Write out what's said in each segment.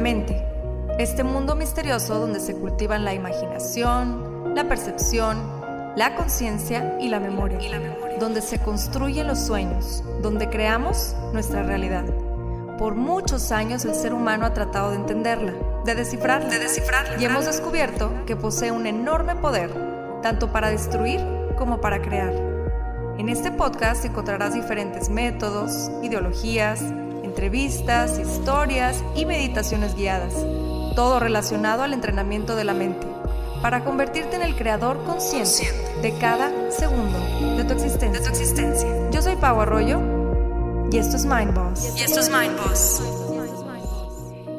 mente, este mundo misterioso donde se cultivan la imaginación, la percepción, la conciencia y la memoria, donde se construyen los sueños, donde creamos nuestra realidad. Por muchos años el ser humano ha tratado de entenderla, de descifrarla, de descifrarla y hemos descubierto que posee un enorme poder, tanto para destruir como para crear. En este podcast encontrarás diferentes métodos, ideologías, entrevistas, historias y meditaciones guiadas, todo relacionado al entrenamiento de la mente, para convertirte en el creador consciente de cada segundo de tu existencia. De tu existencia. Yo soy Pau Arroyo y esto es Mind Boss. Y esto es Mind Boss.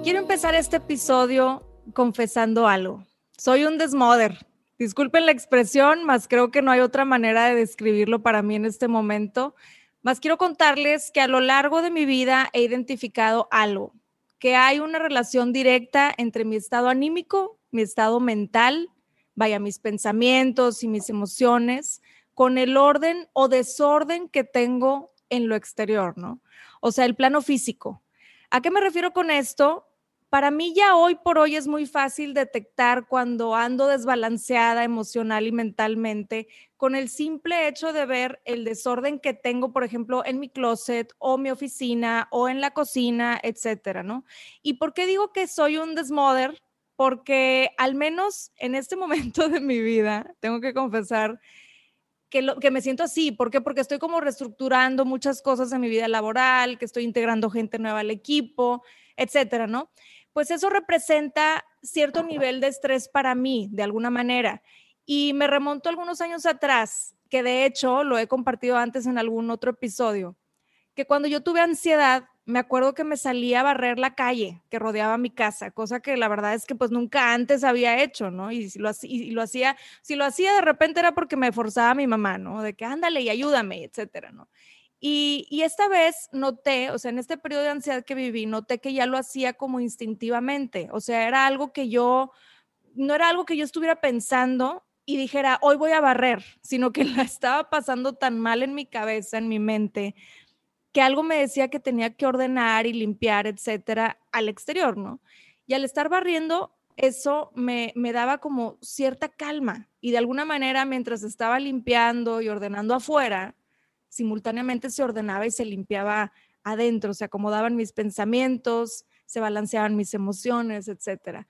Quiero empezar este episodio confesando algo. Soy un desmoder. Disculpen la expresión, mas creo que no hay otra manera de describirlo para mí en este momento. Más quiero contarles que a lo largo de mi vida he identificado algo, que hay una relación directa entre mi estado anímico, mi estado mental, vaya, mis pensamientos y mis emociones, con el orden o desorden que tengo en lo exterior, ¿no? O sea, el plano físico. ¿A qué me refiero con esto? Para mí ya hoy por hoy es muy fácil detectar cuando ando desbalanceada emocional y mentalmente con el simple hecho de ver el desorden que tengo, por ejemplo, en mi closet o mi oficina o en la cocina, etcétera, ¿no? ¿Y por qué digo que soy un desmoder? Porque al menos en este momento de mi vida, tengo que confesar que, lo, que me siento así. ¿Por qué? Porque estoy como reestructurando muchas cosas en mi vida laboral, que estoy integrando gente nueva al equipo, etcétera, ¿no? Pues eso representa cierto nivel de estrés para mí, de alguna manera. Y me remonto algunos años atrás, que de hecho lo he compartido antes en algún otro episodio, que cuando yo tuve ansiedad, me acuerdo que me salía a barrer la calle que rodeaba mi casa, cosa que la verdad es que pues nunca antes había hecho, ¿no? Y si lo, y lo hacía, si lo hacía de repente era porque me forzaba mi mamá, ¿no? De que ándale y ayúdame, etcétera, ¿no? Y, esta vez noté, o sea, en este periodo de ansiedad que viví, noté que ya lo hacía como instintivamente, o sea, era algo que yo, no era algo que yo estuviera pensando y dijera, hoy voy a barrer, sino que la estaba pasando tan mal en mi cabeza, en mi mente, que algo me decía que tenía que ordenar y limpiar, etcétera, al exterior, ¿no? Y al estar barriendo, eso me, me daba como cierta calma y de alguna manera mientras estaba limpiando y ordenando afuera, simultáneamente se ordenaba y se limpiaba adentro, se acomodaban mis pensamientos, se balanceaban mis emociones, etcétera.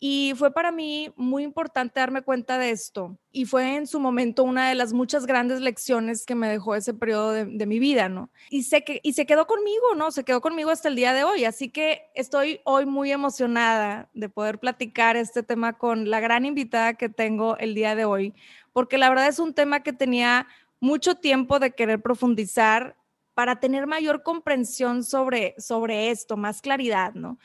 Y fue para mí muy importante darme cuenta de esto. Y fue en su momento una de las muchas grandes lecciones que me dejó ese periodo de, mi vida, ¿no? Y, que, y se quedó conmigo, ¿no? Se quedó conmigo hasta el día de hoy. Así que estoy hoy muy emocionada de poder platicar este tema con la gran invitada que tengo el día de hoy, porque la verdad es un tema que tenía mucho tiempo de querer profundizar para tener mayor comprensión sobre, sobre esto, más claridad, ¿no?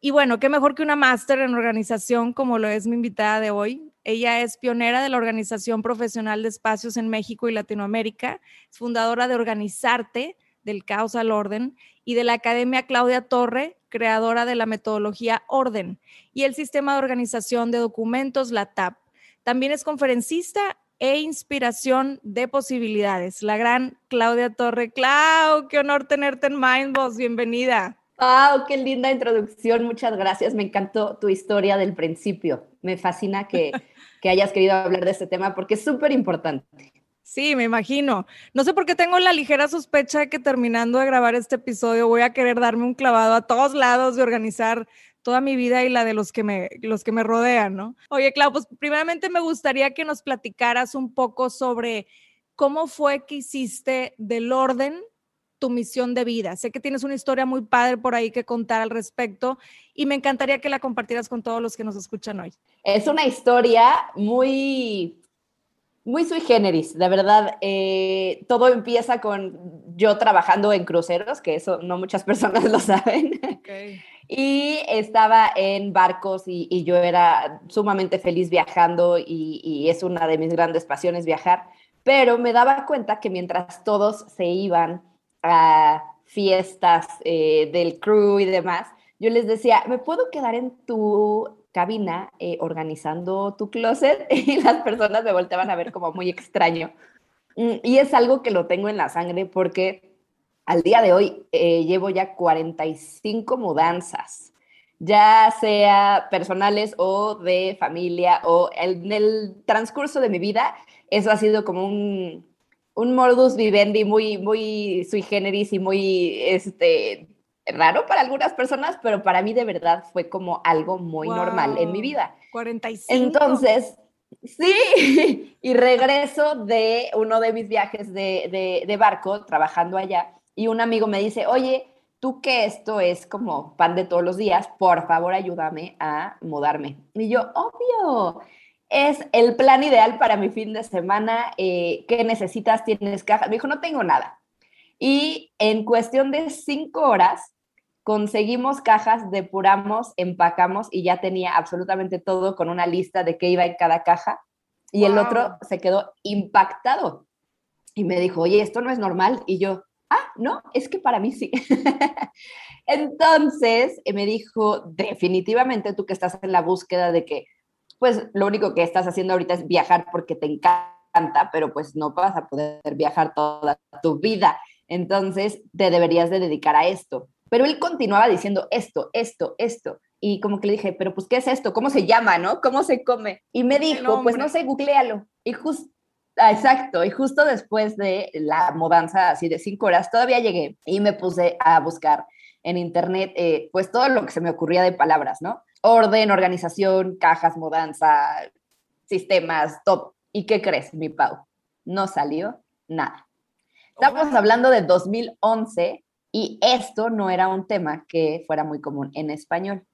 Y bueno, qué mejor que una máster en organización como lo es mi invitada de hoy. Ella es pionera de la Organización Profesional de Espacios en México y Latinoamérica, es fundadora de Organizarte, del Caos al Orden, y de la Academia Claudia Torre, creadora de la metodología Orden y el sistema de organización de documentos, la TAP. También es conferencista e inspiración de posibilidades. La gran Claudia Torre. Clau, qué honor tenerte en Mindboss. Bienvenida. ¡Wow! ¡Qué linda introducción! Muchas gracias. Me encantó tu historia del principio. Me fascina que, que hayas querido hablar de este tema porque es súper importante. Sí, me imagino. No sé por qué tengo la ligera sospecha de que terminando de grabar este episodio voy a querer darme un clavado a todos lados de organizar toda mi vida y la de los que me, los que me rodean, ¿no? Oye, Clau, pues primeramente me gustaría que nos platicaras un poco sobre cómo fue que hiciste del orden tu misión de vida. Sé que tienes una historia muy padre por ahí que contar al respecto y me encantaría que la compartieras con todos los que nos escuchan hoy. Es una historia muy muy sui generis, la verdad. Eh, todo empieza con yo trabajando en cruceros, que eso no muchas personas lo saben. Y estaba en barcos y, yo era sumamente feliz viajando y, es una de mis grandes pasiones viajar, pero me daba cuenta que mientras todos se iban a fiestas eh, del crew y demás, yo les decía, ¿me puedo quedar en tu cabina eh, organizando tu closet y las personas me volteaban a ver como muy extraño. Mm, y es algo que lo tengo en la sangre porque al día de hoy eh, llevo ya 45 mudanzas. ya sea personales o de familia o en el transcurso de mi vida, eso ha sido como un, un modus vivendi muy, muy sui generis y muy este, raro para algunas personas, pero para mí de verdad fue como algo muy normal en mi vida. 45. Entonces, sí, y regreso de uno de mis viajes de, de barco, trabajando allá, y un amigo me dice, oye, tú que esto es como pan de todos los días, por favor ayúdame a mudarme. Y yo, obvio, es el plan ideal para mi fin de semana. Eh, ¿Qué necesitas? ¿Tienes cajas? Me dijo, no tengo nada. Y en cuestión de cinco horas, conseguimos cajas, depuramos, empacamos y ya tenía absolutamente todo con una lista de qué iba en cada caja. Y el otro se quedó impactado y me dijo, oye, esto no es normal. Y yo, ah, no, es que para mí sí. Entonces eh, me dijo, definitivamente tú que estás en la búsqueda de que, pues lo único que estás haciendo ahorita es viajar porque te encanta, pero pues no vas a poder viajar toda tu vida. Entonces te deberías de dedicar a esto. Pero él continuaba diciendo esto, esto, esto. Y como que le dije, pero pues, ¿qué es esto? ¿Cómo se llama, no? ¿Cómo se come? Y me dijo, pues no sé, googlealo. Y justo Ah, exacto, y justo después de la mudanza así de cinco horas, todavía llegué y me puse a buscar en internet, eh, pues todo lo que se me ocurría de palabras, ¿no? Orden, organización, cajas, mudanza, sistemas, top. ¿Y qué crees, mi Pau? No salió nada. Estamos hablando de 2011 y esto no era un tema que fuera muy común en español.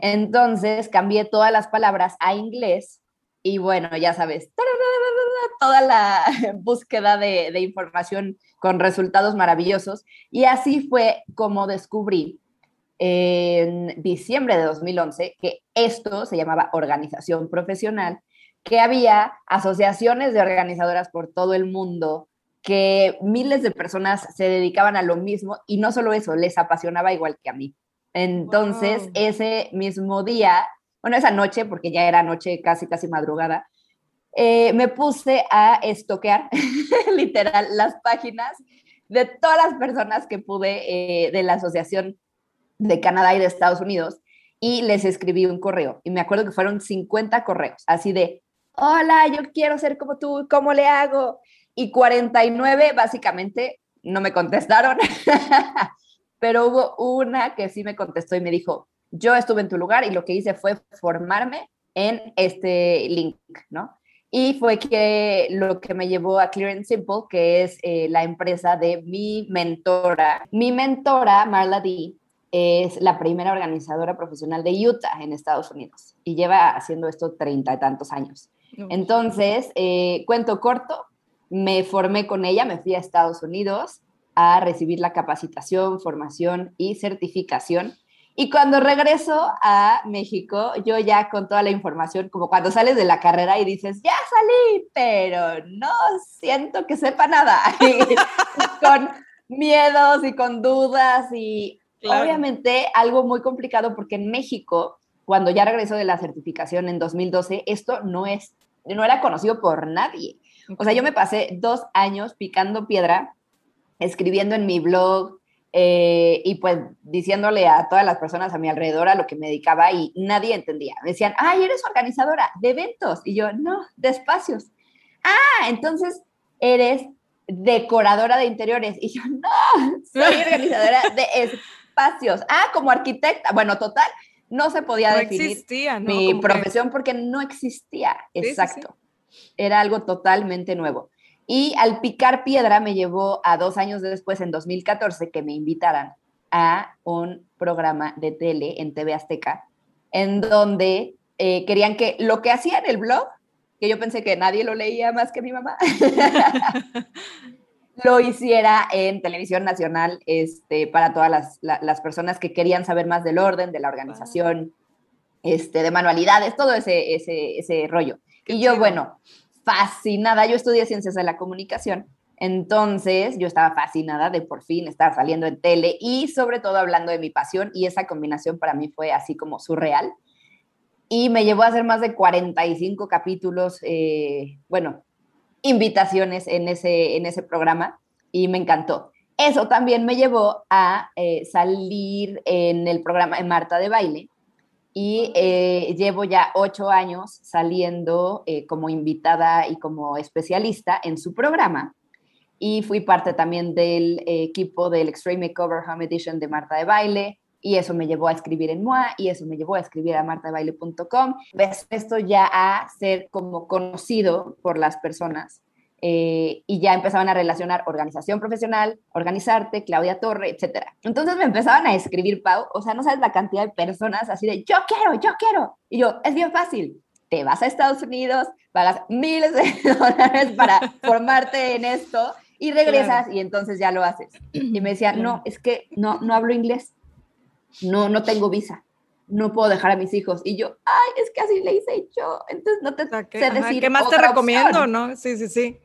Entonces cambié todas las palabras a inglés y bueno, ya sabes, toda la búsqueda de, información con resultados maravillosos. Y así fue como descubrí en diciembre de 2011 que esto se llamaba organización profesional, que había asociaciones de organizadoras por todo el mundo, que miles de personas se dedicaban a lo mismo y no solo eso, les apasionaba igual que a mí. Entonces, ese mismo día, bueno, esa noche, porque ya era noche casi, casi madrugada, eh, me puse a estoquear literal las páginas de todas las personas que pude eh, de la Asociación de Canadá y de Estados Unidos y les escribí un correo. Y me acuerdo que fueron 50 correos, así de, hola, yo quiero ser como tú, ¿cómo le hago? Y 49 básicamente no me contestaron, pero hubo una que sí me contestó y me dijo, yo estuve en tu lugar y lo que hice fue formarme en este link, ¿no? Y fue que lo que me llevó a Clear and Simple, que es eh, la empresa de mi mentora. Mi mentora, Marla D., es la primera organizadora profesional de Utah en Estados Unidos y lleva haciendo esto treinta y tantos años. Entonces, eh, cuento corto, me formé con ella, me fui a Estados Unidos a recibir la capacitación, formación y certificación y cuando regreso a México, yo ya con toda la información, como cuando sales de la carrera y dices, ya salí, pero no siento que sepa nada. con miedos y con dudas y obviamente algo muy complicado porque en México, cuando ya regreso de la certificación en 2012, esto no, es, no era conocido por nadie. O sea, yo me pasé dos años picando piedra, escribiendo en mi blog, eh, y pues diciéndole a todas las personas a mi alrededor a lo que me dedicaba y nadie entendía. Me decían, ay, eres organizadora de eventos. Y yo, no, de espacios. Ah, entonces eres decoradora de interiores. Y yo, no, soy organizadora de espacios. Ah, como arquitecta. Bueno, total, no se podía no definir mi profesión porque no existía. Exacto. Era algo totalmente nuevo. Y al picar piedra me llevó a dos años después, en 2014, que me invitaran a un programa de tele en TV Azteca, en donde eh, querían que lo que hacía en el blog, que yo pensé que nadie lo leía más que mi mamá, lo hiciera en televisión nacional este, para todas las, las, personas que querían saber más del orden, de la organización, este, de manualidades, todo ese, ese, ese rollo. y yo, bueno, fascinada, yo estudié ciencias de la comunicación, entonces yo estaba fascinada de por fin estar saliendo en tele y sobre todo hablando de mi pasión y esa combinación para mí fue así como surreal. Y me llevó a hacer más de 45 capítulos, eh, bueno, invitaciones en ese, en ese programa y me encantó. Eso también me llevó a eh, salir en el programa de Marta de Baile y eh, llevo ya ocho años saliendo eh, como invitada y como especialista en su programa. Y fui parte también del equipo del Extreme Makeover Home Edition de Marta de Baile. Y eso me llevó a escribir en MOA y eso me llevó a escribir a martadebaile.com. Esto ya a ser como conocido por las personas eh, y ya empezaban a relacionar organización profesional, organizarte, Claudia Torre, etc. Entonces me empezaban a escribir, Pau, o sea, no sabes la cantidad de personas así de, yo quiero, yo quiero. Y yo, es bien fácil, te vas a Estados Unidos, pagas miles de dólares para formarte en esto y regresas y entonces ya lo haces. Y me decía, no, es que no, no hablo inglés, no, no tengo visa no puedo dejar a mis hijos. Y yo, ay, es que así le hice yo. Entonces no te sé decir. ¿Qué más te recomiendo, no? Sí, sí, sí.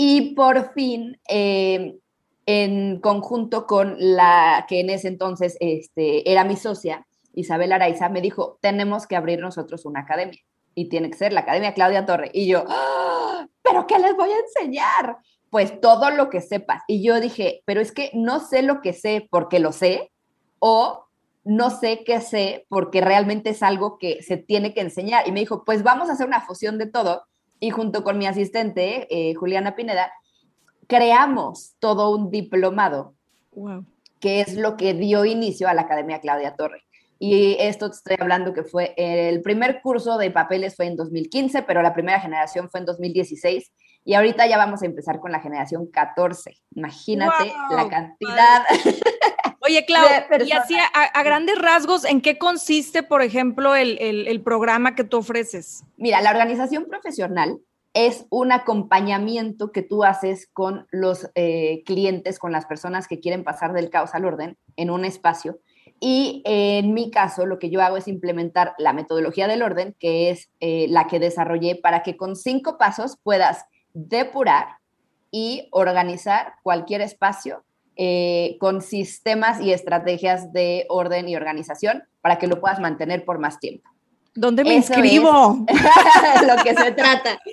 Y por fin, eh, en conjunto con la que en ese entonces este, era mi socia, Isabel Araiza, me dijo, tenemos que abrir nosotros una academia. Y tiene que ser la Academia Claudia Torre. Y yo, ¡Ah! ¿pero qué les voy a enseñar? Pues todo lo que sepas. Y yo dije, pero es que no sé lo que sé porque lo sé, o no sé qué sé porque realmente es algo que se tiene que enseñar. Y me dijo, pues vamos a hacer una fusión de todo y junto con mi asistente, eh, Juliana Pineda, creamos todo un diplomado, que es lo que dio inicio a la Academia Claudia Torre. Y esto te estoy hablando que fue el primer curso de papeles fue en 2015, pero la primera generación fue en 2016. Y ahorita ya vamos a empezar con la generación 14. Imagínate la cantidad. Oye, Clau, y así a, grandes rasgos, ¿en qué consiste, por ejemplo, el, programa que tú ofreces? Mira, la organización profesional es un acompañamiento que tú haces con los eh, clientes, con las personas que quieren pasar del caos al orden en un espacio. Y en mi caso, lo que yo hago es implementar la metodología del orden, que es eh, la que desarrollé para que con cinco pasos puedas depurar y organizar cualquier espacio eh, con sistemas y estrategias de orden y organización para que lo puedas mantener por más tiempo. ¿Dónde me inscribo? lo que se trata.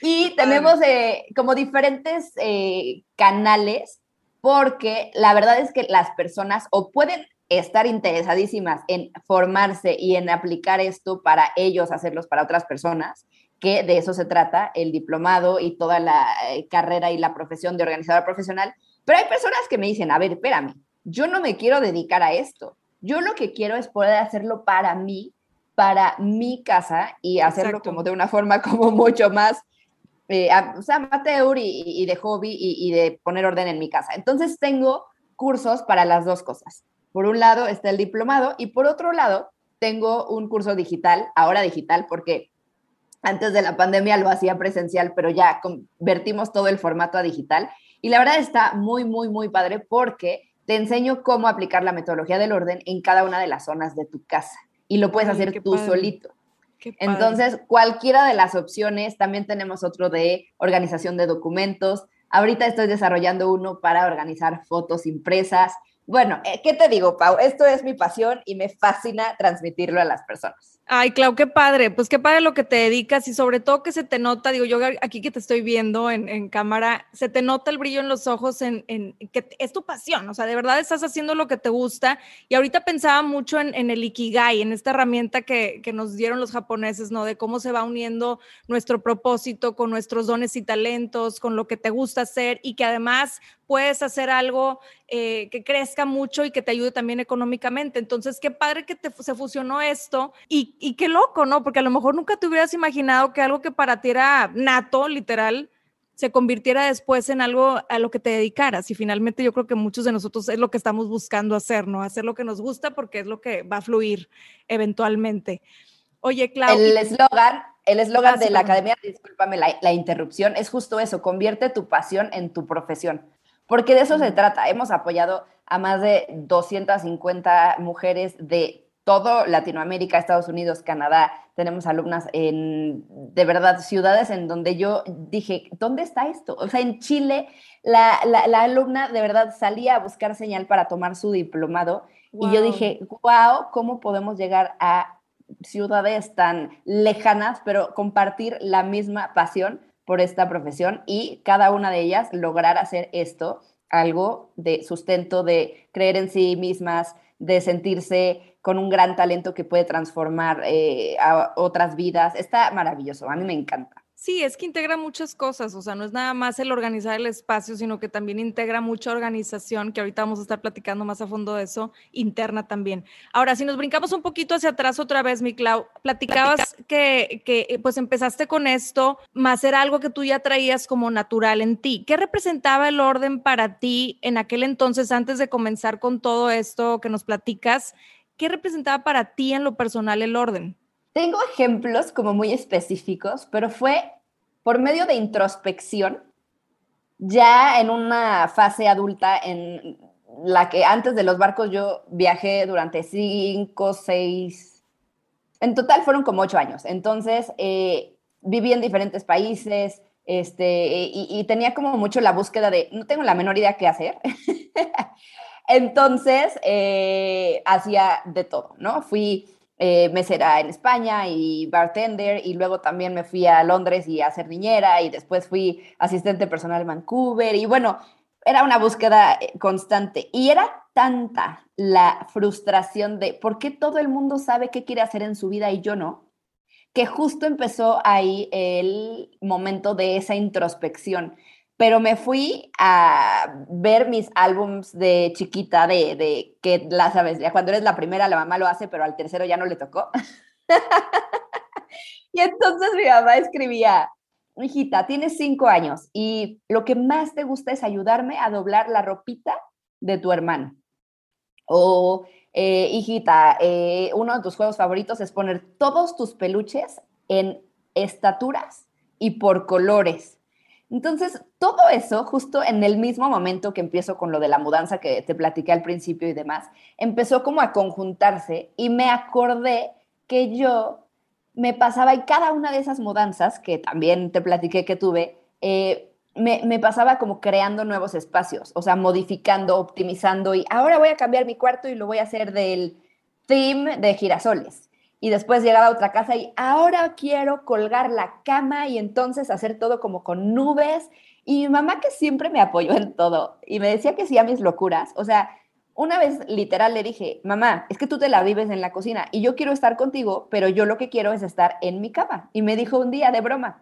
Y tenemos eh, como diferentes eh, canales porque la verdad es que las personas o pueden estar interesadísimas en formarse y en aplicar esto para ellos, hacerlos para otras personas, que de eso se trata el diplomado y toda la carrera y la profesión de organizador profesional, pero hay personas que me dicen, a ver, espérame, yo no me quiero dedicar a esto. Yo lo que quiero es poder hacerlo para mí, para mi casa y hacerlo como de una forma como mucho más, eh, o sea, amateur y, de hobby y, y de poner orden en mi casa. Entonces tengo cursos para las dos cosas. Por un lado está el diplomado y por otro lado tengo un curso digital, ahora digital, porque antes de la pandemia lo hacía presencial, pero ya convertimos todo el formato a digital y la verdad está muy, muy, muy padre porque te enseño cómo aplicar la metodología del orden en cada una de las zonas de tu casa. Y lo puedes hacer tú solito. Entonces, cualquiera de las opciones, también tenemos otro de organización de documentos. Ahorita estoy desarrollando uno para organizar fotos impresas. Bueno, eh, ¿qué te digo, Pau? Esto es mi pasión y me fascina transmitirlo a las personas. Ay, Clau, qué padre, pues qué padre lo que te dedicas y sobre todo que se te nota, digo yo aquí que te estoy viendo en, cámara, se te nota el brillo en los ojos en, que es tu pasión, o sea, de verdad estás haciendo lo que te gusta y ahorita pensaba mucho en, el Ikigai, en esta herramienta que, que, nos dieron los japoneses, ¿no? De cómo se va uniendo nuestro propósito con nuestros dones y talentos, con lo que te gusta hacer y que además puedes hacer algo eh, que crezca mucho y que te ayude también económicamente. Entonces, qué padre que te, se fusionó esto y, y, qué loco, ¿no? Porque a lo mejor nunca te hubieras imaginado que algo que para ti era nato, literal, se convirtiera después en algo a lo que te dedicaras. Y finalmente yo creo que muchos de nosotros es lo que estamos buscando hacer, ¿no? Hacer lo que nos gusta porque es lo que va a fluir eventualmente. Oye, Claudia. El eslogan el eslogan de la academia, discúlpame la, la, interrupción, es justo eso, convierte tu pasión en tu profesión porque de eso se trata. Hemos apoyado a más de 250 mujeres de todo Latinoamérica, Estados Unidos, Canadá. Tenemos alumnas en, de verdad, ciudades en donde yo dije, ¿dónde está esto? O sea, en Chile, la, alumna de verdad salía a buscar señal para tomar su diplomado y yo dije, wow, ¿cómo podemos llegar a ciudades tan lejanas, pero compartir la misma pasión? por esta profesión y cada una de ellas lograr hacer esto algo de sustento, de creer en sí mismas, de sentirse con un gran talento que puede transformar eh, a otras vidas. Está maravilloso, a mí me encanta. Sí, es que integra muchas cosas, o sea, no es nada más el organizar el espacio, sino que también integra mucha organización, que ahorita vamos a estar platicando más a fondo de eso, interna también. Ahora, si nos brincamos un poquito hacia atrás otra vez, mi Clau, platicabas que, que pues empezaste con esto, más era algo que tú ya traías como natural en ti. ¿Qué representaba el orden para ti en aquel entonces, antes de comenzar con todo esto que nos platicas? ¿Qué representaba para ti en lo personal el orden? Tengo ejemplos como muy específicos, pero fue por medio de introspección, ya en una fase adulta en la que antes de los barcos yo viajé durante cinco, seis, en total fueron como ocho años. Entonces, eh, viví en diferentes países este, y, tenía como mucho la búsqueda de, no tengo la menor idea qué hacer. Entonces, eh, hacía de todo, ¿no? Fui eh, mesera en España y bartender y luego también me fui a Londres y a ser niñera y después fui asistente personal en Vancouver y bueno, era una búsqueda eh, constante. Y era tanta la frustración de por qué todo el mundo sabe qué quiere hacer en su vida y yo no, que justo empezó ahí el momento de esa introspección pero me fui a ver mis álbums de chiquita, de, de que, la sabes, ya cuando eres la primera, la mamá lo hace, pero al tercero ya no le tocó. y entonces mi mamá escribía, hijita, tienes cinco años y lo que más te gusta es ayudarme a doblar la ropita de tu hermano. O, eh, hijita, eh, uno de tus juegos favoritos es poner todos tus peluches en estaturas y por colores. Entonces, todo eso, justo en el mismo momento que empiezo con lo de la mudanza que te platiqué al principio y demás, empezó como a conjuntarse y me acordé que yo me pasaba y cada una de esas mudanzas, que también te platiqué que tuve, eh, me, me, pasaba como creando nuevos espacios, o sea, modificando, optimizando y ahora voy a cambiar mi cuarto y lo voy a hacer del theme de girasoles y después llegar a otra casa y ahora quiero colgar la cama y entonces hacer todo como con nubes. Y mi mamá que siempre me apoyó en todo y me decía que sí a mis locuras, o sea, una vez literal le dije, mamá, es que tú te la vives en la cocina y yo quiero estar contigo, pero yo lo que quiero es estar en mi cama. Y me dijo un día de broma,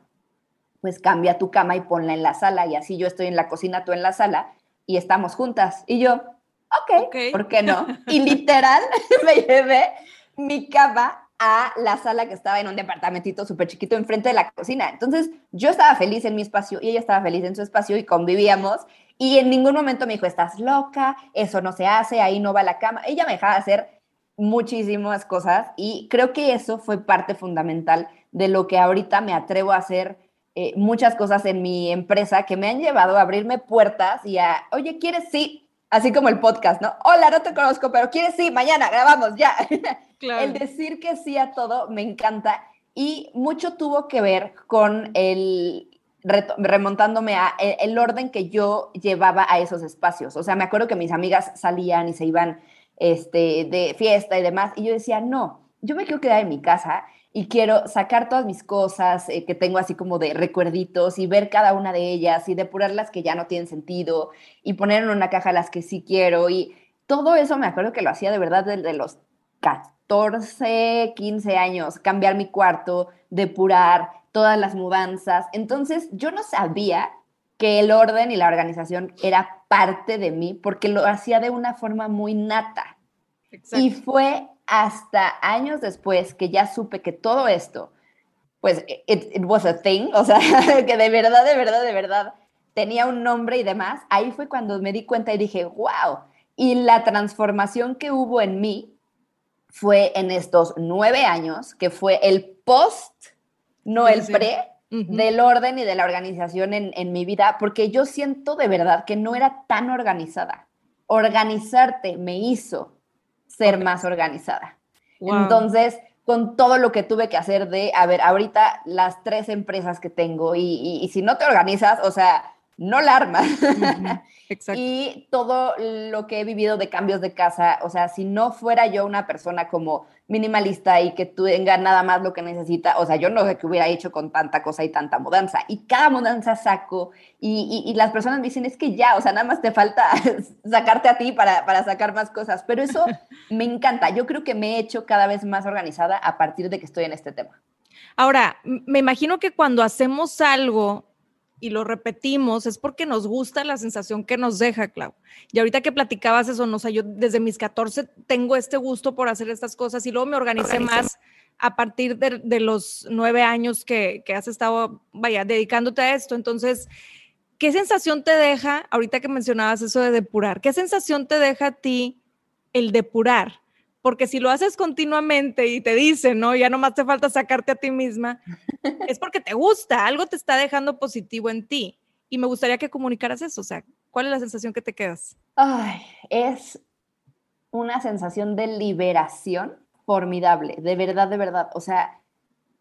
pues cambia tu cama y ponla en la sala y así yo estoy en la cocina, tú en la sala y estamos juntas. Y yo, ok, okay. ¿por qué no? Y literal me llevé mi cama a la sala que estaba en un departamentito súper chiquito enfrente de la cocina. Entonces yo estaba feliz en mi espacio y ella estaba feliz en su espacio y convivíamos y en ningún momento me dijo, estás loca, eso no se hace, ahí no va la cama. Ella me dejaba hacer muchísimas cosas y creo que eso fue parte fundamental de lo que ahorita me atrevo a hacer eh, muchas cosas en mi empresa que me han llevado a abrirme puertas y a, oye, ¿quieres? Sí, así como el podcast, ¿no? Hola, no te conozco, pero ¿quieres? Sí, mañana grabamos, ya. El decir que sí a todo me encanta y mucho tuvo que ver con el remontándome a e, el orden que yo llevaba a esos espacios. O sea, me acuerdo que mis amigas salían y se iban este, de fiesta y demás, y yo decía, no, yo me quiero quedar en mi casa y quiero sacar todas mis cosas eh, que tengo así como de recuerditos y ver cada una de ellas y depurar las que ya no tienen sentido y poner en una caja las que sí quiero y todo eso me acuerdo que lo hacía de verdad desde los 14, 15 años, cambiar mi cuarto, depurar todas las mudanzas. Entonces yo no sabía que el orden y la organización era parte de mí porque lo hacía de una forma muy nata. Y fue hasta años después que ya supe que todo esto, pues, it, was a thing, o sea, que de verdad, de verdad, de verdad tenía un nombre y demás, ahí fue cuando me di cuenta y dije, wow, y la transformación que hubo en mí fue en estos nueve años, que fue el post, no el pre, del orden y de la organización en, en, mi vida, porque yo siento de verdad que no era tan organizada. Organizarte me hizo ser más organizada. Entonces, con todo lo que tuve que hacer de, a ver, ahorita las tres empresas que tengo y, y si no te organizas, o sea, no la arma. Exacto. y todo lo que he vivido de cambios de casa, o sea, si no fuera yo una persona como minimalista y que tenga nada más lo que necesita, o sea, yo no sé qué hubiera hecho con tanta cosa y tanta mudanza. Y cada mudanza saco y, y, las personas me dicen, es que ya, o sea, nada más te falta sacarte a ti para, para sacar más cosas. Pero eso me encanta. Yo creo que me he hecho cada vez más organizada a partir de que estoy en este tema. Ahora, me imagino que cuando hacemos algo y lo repetimos es porque nos gusta la sensación que nos deja, Clau. Y ahorita que platicabas eso, no sé, yo desde mis 14 tengo este gusto por hacer estas cosas y luego me organicé más a partir de, los nueve años que, que, has estado, vaya, dedicándote a esto. Entonces, ¿qué sensación te deja, ahorita que mencionabas eso de depurar, qué sensación te deja a ti el depurar? Porque si lo haces continuamente y te dicen, ¿no? Ya nomás te falta sacarte a ti misma, es porque te gusta, algo te está dejando positivo en ti. Y me gustaría que comunicaras eso, o sea, ¿cuál es la sensación que te quedas? Ay, es una sensación de liberación formidable, de verdad, de verdad. O sea,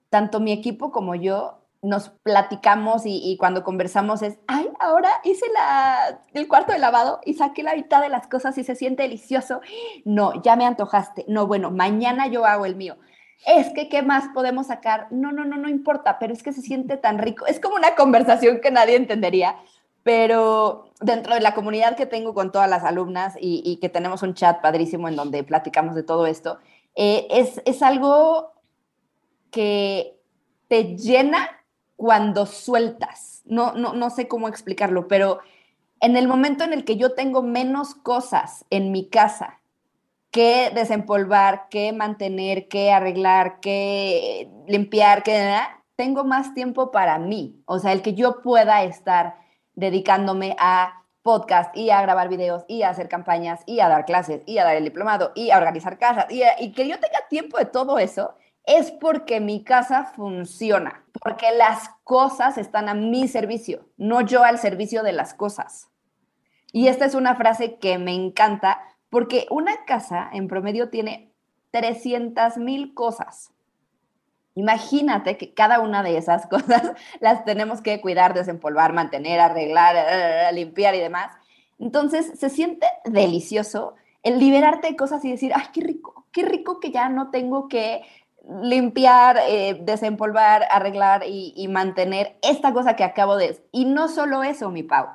tanto mi equipo como yo nos platicamos y, cuando conversamos es, ay, ahora hice la, el cuarto de lavado y saqué la mitad de las cosas y se siente delicioso. No, ya me antojaste. No, bueno, mañana yo hago el mío. Es que, ¿qué más podemos sacar? No, no, no, no importa, pero es que se siente tan rico. Es como una conversación que nadie entendería, pero dentro de la comunidad que tengo con todas las alumnas y, que tenemos un chat padrísimo en donde platicamos de todo esto, eh, es, es algo que te llena cuando sueltas. No, no, no sé cómo explicarlo, pero en el momento en el que yo tengo menos cosas en mi casa que desempolvar, que mantener, que arreglar, que limpiar, que tengo más tiempo para mí. O sea, el que yo pueda estar dedicándome a podcast y a grabar videos y a hacer campañas y a dar clases y a dar el diplomado y a organizar casas y que yo tenga tiempo de todo eso, es porque mi casa funciona, porque las cosas están a mi servicio, no yo al servicio de las cosas. Y esta es una frase que me encanta porque una casa en promedio tiene 300 mil cosas. Imagínate que cada una de esas cosas las tenemos que cuidar, desempolvar, mantener, arreglar, eh, eh, limpiar y demás. Entonces se siente delicioso el liberarte de cosas y decir, ay, qué rico, qué rico que ya no tengo que limpiar, eh, desempolvar, arreglar y, mantener esta cosa que acabo de... Y no solo eso, mi Pau.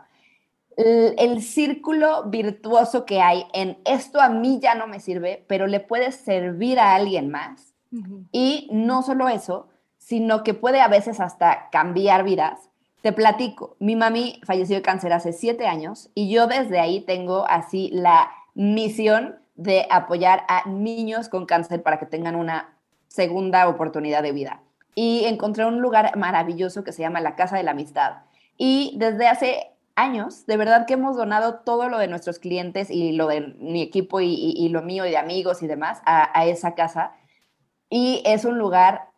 El, círculo virtuoso que hay en esto a mí ya no me sirve, pero le puede servir a alguien más. Y no solo eso, sino que puede a veces hasta cambiar vidas. Te platico, mi mami falleció de cáncer hace siete años y yo desde ahí tengo así la misión de apoyar a niños con cáncer para que tengan una segunda oportunidad de vida. Y encontré un lugar maravilloso que se llama la Casa de la Amistad. Y desde hace años, de verdad que hemos donado todo lo de nuestros clientes y lo de mi equipo y, lo mío y de amigos y demás a, esa casa. Y es un lugar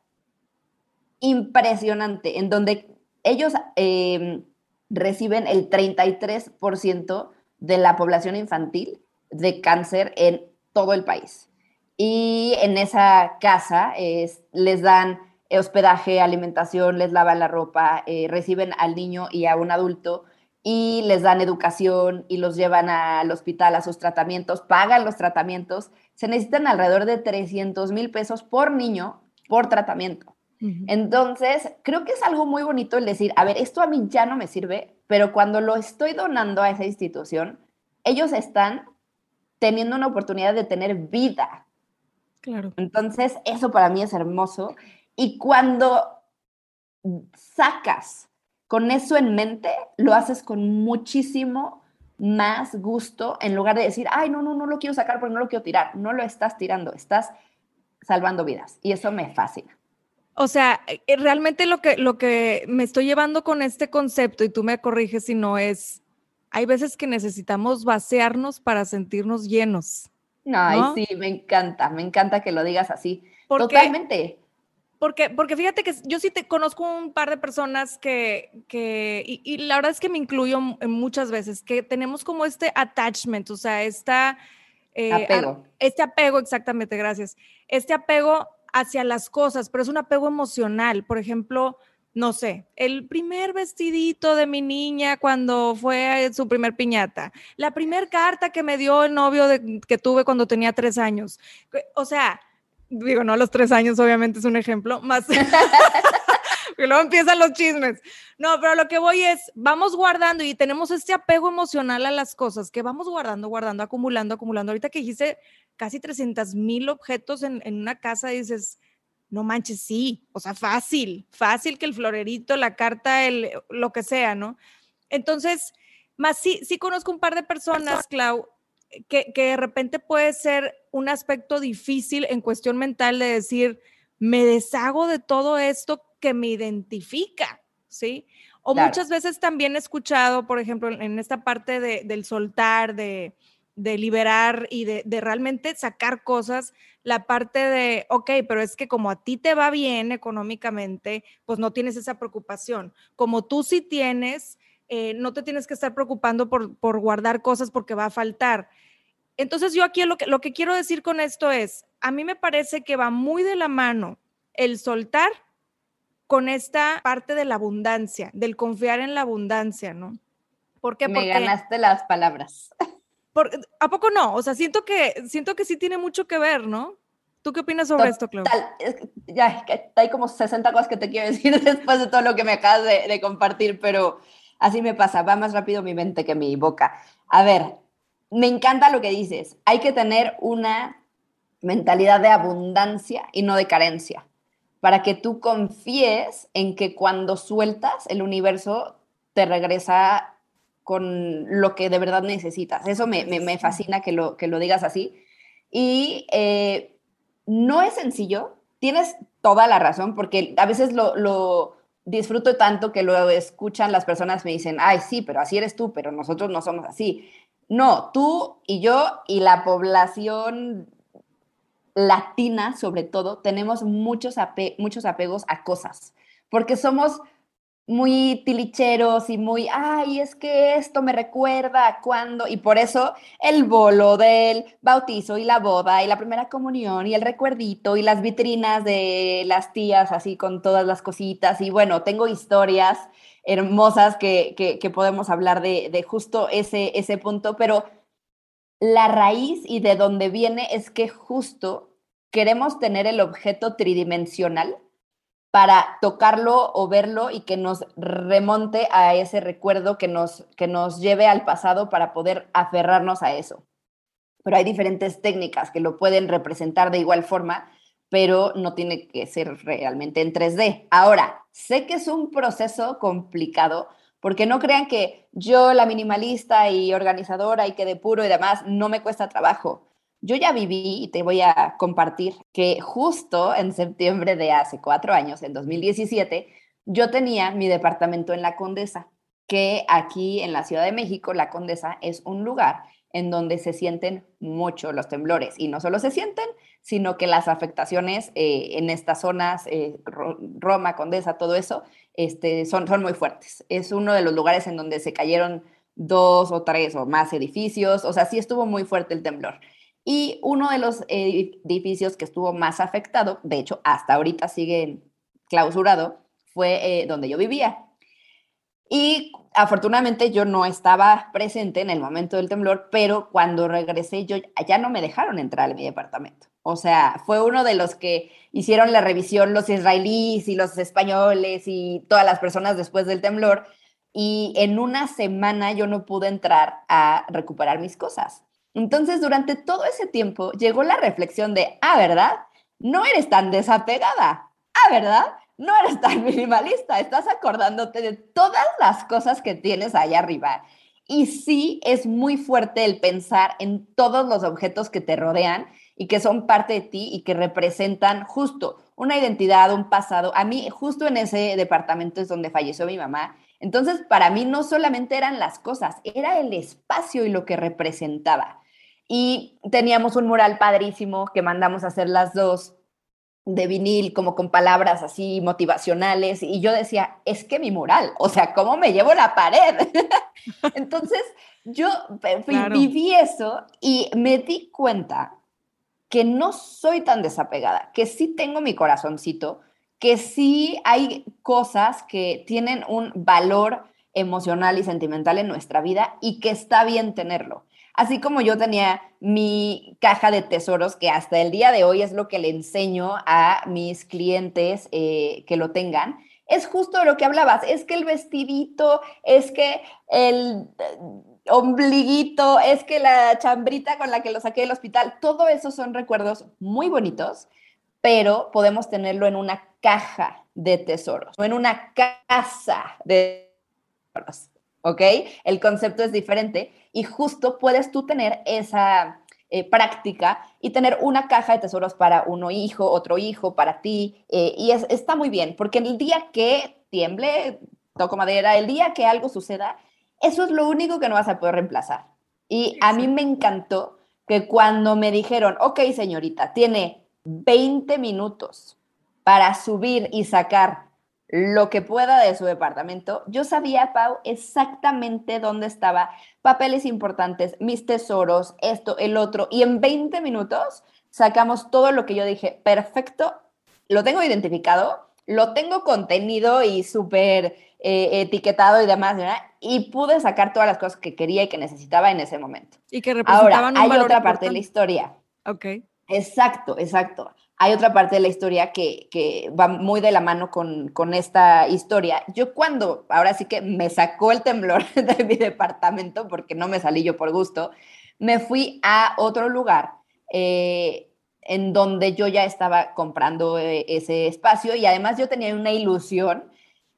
impresionante en donde ellos em, reciben el 33% de la población infantil de cáncer en todo el país y en esa casa les dan hospedaje, alimentación, les lavan la ropa, eh, reciben al niño y a un adulto y les dan educación y los llevan al hospital a sus tratamientos, pagan los tratamientos. Se necesitan alrededor de 300 mil pesos por niño por tratamiento. Entonces, creo que es algo muy bonito el decir, a ver, esto a mí ya no me sirve, pero cuando lo estoy donando a esa institución, ellos están teniendo una oportunidad de tener vida, entonces, eso para mí es hermoso. Y cuando sacas con eso en mente, lo haces con muchísimo más gusto en lugar de decir, ay, no, no, no lo quiero sacar porque no lo quiero tirar. No lo estás tirando, estás salvando vidas. Y eso me fascina. O sea, eh, realmente lo que, lo que me estoy llevando con este concepto, y tú me corriges si no es, hay veces que necesitamos vaciarnos para sentirnos llenos. Ay, sí, me encanta, me encanta que lo digas así. Totalmente. Porque, porque fíjate que yo sí te conozco un par de personas que, que y, la verdad es que me incluyo muchas veces, que tenemos como este attachment, o sea, esta, eh, apego. este apego, exactamente, gracias. Este apego hacia las cosas, pero es un apego emocional. Por ejemplo, no sé, el primer vestidito de mi niña cuando fue su primer piñata, la primer carta que me dio el novio que tuve cuando tenía tres años. O sea, digo, no los tres años, obviamente es un ejemplo, más... y luego empiezan los chismes. No, pero lo que voy es, vamos guardando y tenemos este apego emocional a las cosas que vamos guardando, guardando, acumulando, acumulando. Ahorita que hice casi 300 mil objetos en, en una casa, dices, no manches, sí, o sea, fácil, fácil que el florerito, la carta, el, lo que sea, ¿no? Entonces, más sí, sí conozco un par de personas, Clau, que, que de repente puede ser un aspecto difícil en cuestión mental de decir, me deshago de todo esto que me identifica, ¿sí? O muchas veces también he escuchado, por ejemplo, en esta parte de, del soltar, de, de liberar y de, de, realmente sacar cosas, la parte de, ok, pero es que como a ti te va bien económicamente, pues no tienes esa preocupación. Como tú sí tienes, eh, no te tienes que estar preocupando por, por, guardar cosas porque va a faltar. Entonces yo aquí lo que, lo que quiero decir con esto es, a mí me parece que va muy de la mano el soltar con esta parte de la abundancia, del confiar en la abundancia, ¿no? ¿Por qué? Me ganaste las palabras. ¿A poco no? O sea, siento que, siento que sí tiene mucho que ver, ¿no? ¿Tú qué opinas sobre esto, Clau? Ya, hay como 60 cosas que te quiero decir después de todo lo que me acabas de, de compartir, pero así me pasa, va más rápido mi mente que mi boca. A ver, me encanta lo que dices. Hay que tener una mentalidad de abundancia y no de carencia, para que tú confíes en que cuando sueltas, el universo te regresa con lo que de verdad necesitas. Eso me, fascina que lo, que lo digas así. Y eh, no es sencillo, tienes toda la razón, porque a veces lo, disfruto tanto que lo escuchan las personas, me dicen, ay, sí, pero así eres tú, pero nosotros no somos así. No, tú y yo y la población latina, sobre todo, tenemos muchos, muchos apegos a cosas, porque somos muy tilicheros y muy, ay, es que esto me recuerda a cuando, y por eso el bolo del bautizo y la boda y la primera comunión y el recuerdito y las vitrinas de las tías así con todas las cositas. Y bueno, tengo historias hermosas que, que, podemos hablar de, de, justo ese, ese punto, pero la raíz y de dónde viene es que justo queremos tener el objeto tridimensional para tocarlo o verlo y que nos remonte a ese recuerdo que nos, que nos lleve al pasado para poder aferrarnos a eso. Pero hay diferentes técnicas que lo pueden representar de igual forma, pero no tiene que ser realmente en 3D. Ahora, sé que es un proceso complicado porque no crean que yo, la minimalista y organizadora y que de puro y demás, no me cuesta trabajo. Yo ya viví y te voy a compartir que justo en septiembre de hace cuatro años, en 2017, yo tenía mi departamento en La Condesa, que aquí en la Ciudad de México, La Condesa es un lugar en donde se sienten mucho los temblores y no solo se sienten, sino que las afectaciones eh, en estas zonas, eh, Roma, Condesa, todo eso, este, son, son muy fuertes. Es uno de los lugares en donde se cayeron dos o tres o más edificios, o sea, sí estuvo muy fuerte el temblor. Y uno de los edificios que estuvo más afectado, de hecho hasta ahorita sigue clausurado, fue eh, donde yo vivía. Y afortunadamente yo no estaba presente en el momento del temblor, pero cuando regresé yo ya no me dejaron entrar a mi departamento. O sea, fue uno de los que hicieron la revisión los israelíes y los españoles y todas las personas después del temblor. Y en una semana yo no pude entrar a recuperar mis cosas. Entonces, durante todo ese tiempo llegó la reflexión de, ah, ¿verdad? No eres tan desapegada. Ah, ¿verdad? No eres tan minimalista. Estás acordándote de todas las cosas que tienes allá arriba. Y sí, es muy fuerte el pensar en todos los objetos que te rodean y que son parte de ti y que representan justo una identidad, un pasado. A mí, justo en ese departamento es donde falleció mi mamá. Entonces, para mí no solamente eran las cosas, era el espacio y lo que representaba. Y teníamos un mural padrísimo que mandamos a hacer las dos de vinil, como con palabras así motivacionales. Y yo decía, es que mi mural, o sea, ¿cómo me llevo la pared? Entonces, yo viví eso y me di cuenta que no soy tan desapegada, que sí tengo mi corazoncito, que sí hay cosas que tienen un valor emocional y sentimental en nuestra vida y que está bien tenerlo. Así como yo tenía mi caja de tesoros, que hasta el día de hoy es lo que le enseño a mis clientes eh, que lo tengan, es justo lo que hablabas, es que el vestidito, es que el eh, ombliguito, es que la chambrita con la que lo saqué del hospital, todo eso son recuerdos muy bonitos, pero podemos tenerlo en una caja de tesoros o en una casa de tesoros. ¿Ok? El concepto es diferente y justo puedes tú tener esa eh, práctica y tener una caja de tesoros para uno hijo, otro hijo, para ti, eh, y está muy bien, porque el día que tiemble, toco madera, el día que algo suceda, eso es lo único que no vas a poder reemplazar. Y a mí me encantó que cuando me dijeron, ok, señorita, tiene 20 minutos para subir y sacar lo que pueda de su departamento, yo sabía, Pau, exactamente dónde estaba, papeles importantes, mis tesoros, esto, el otro, y en 20 minutos sacamos todo lo que yo dije, perfecto, lo tengo identificado, lo tengo contenido y súper eh, etiquetado y demás, ¿verdad? y pude sacar todas las cosas que quería y que necesitaba en ese momento. Y que representaban Ahora, hay otra parte de la historia. Ok. Exacto, exacto hay otra parte de la historia que, va muy de la mano con, esta historia. Yo cuando, ahora sí que me sacó el temblor de mi departamento, porque no me salí yo por gusto, me fui a otro lugar eh, en donde yo ya estaba comprando eh, ese espacio y además yo tenía una ilusión,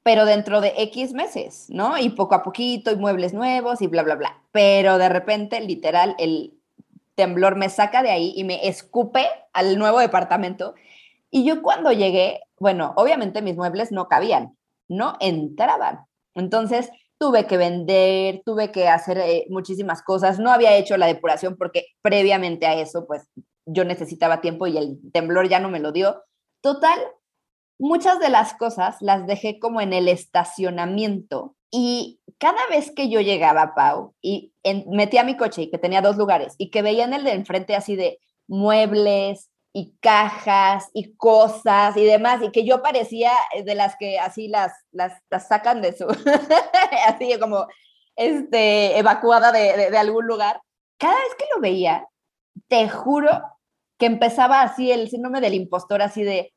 pero dentro de X meses, ¿no? Y poco a poquito, y muebles nuevos y bla, bla, bla. Pero de repente, literal, el, temblor me saca de ahí y me escupe al nuevo departamento. Y yo cuando llegué, bueno, obviamente mis muebles no cabían, no entraban. Entonces tuve que vender, tuve que hacer eh, muchísimas cosas. No había hecho la depuración porque previamente a eso, pues yo necesitaba tiempo y el temblor ya no me lo dio. Total, muchas de las cosas las dejé como en el estacionamiento y cada vez que yo llegaba, Pau, y metía mi coche y que tenía dos lugares y que veía en el de enfrente así de muebles y cajas y cosas y demás, y que yo parecía de las que así las, las, sacan de su, así como este, evacuada de, de algún lugar, cada vez que lo veía, te juro que empezaba así el síndrome del impostor, así de,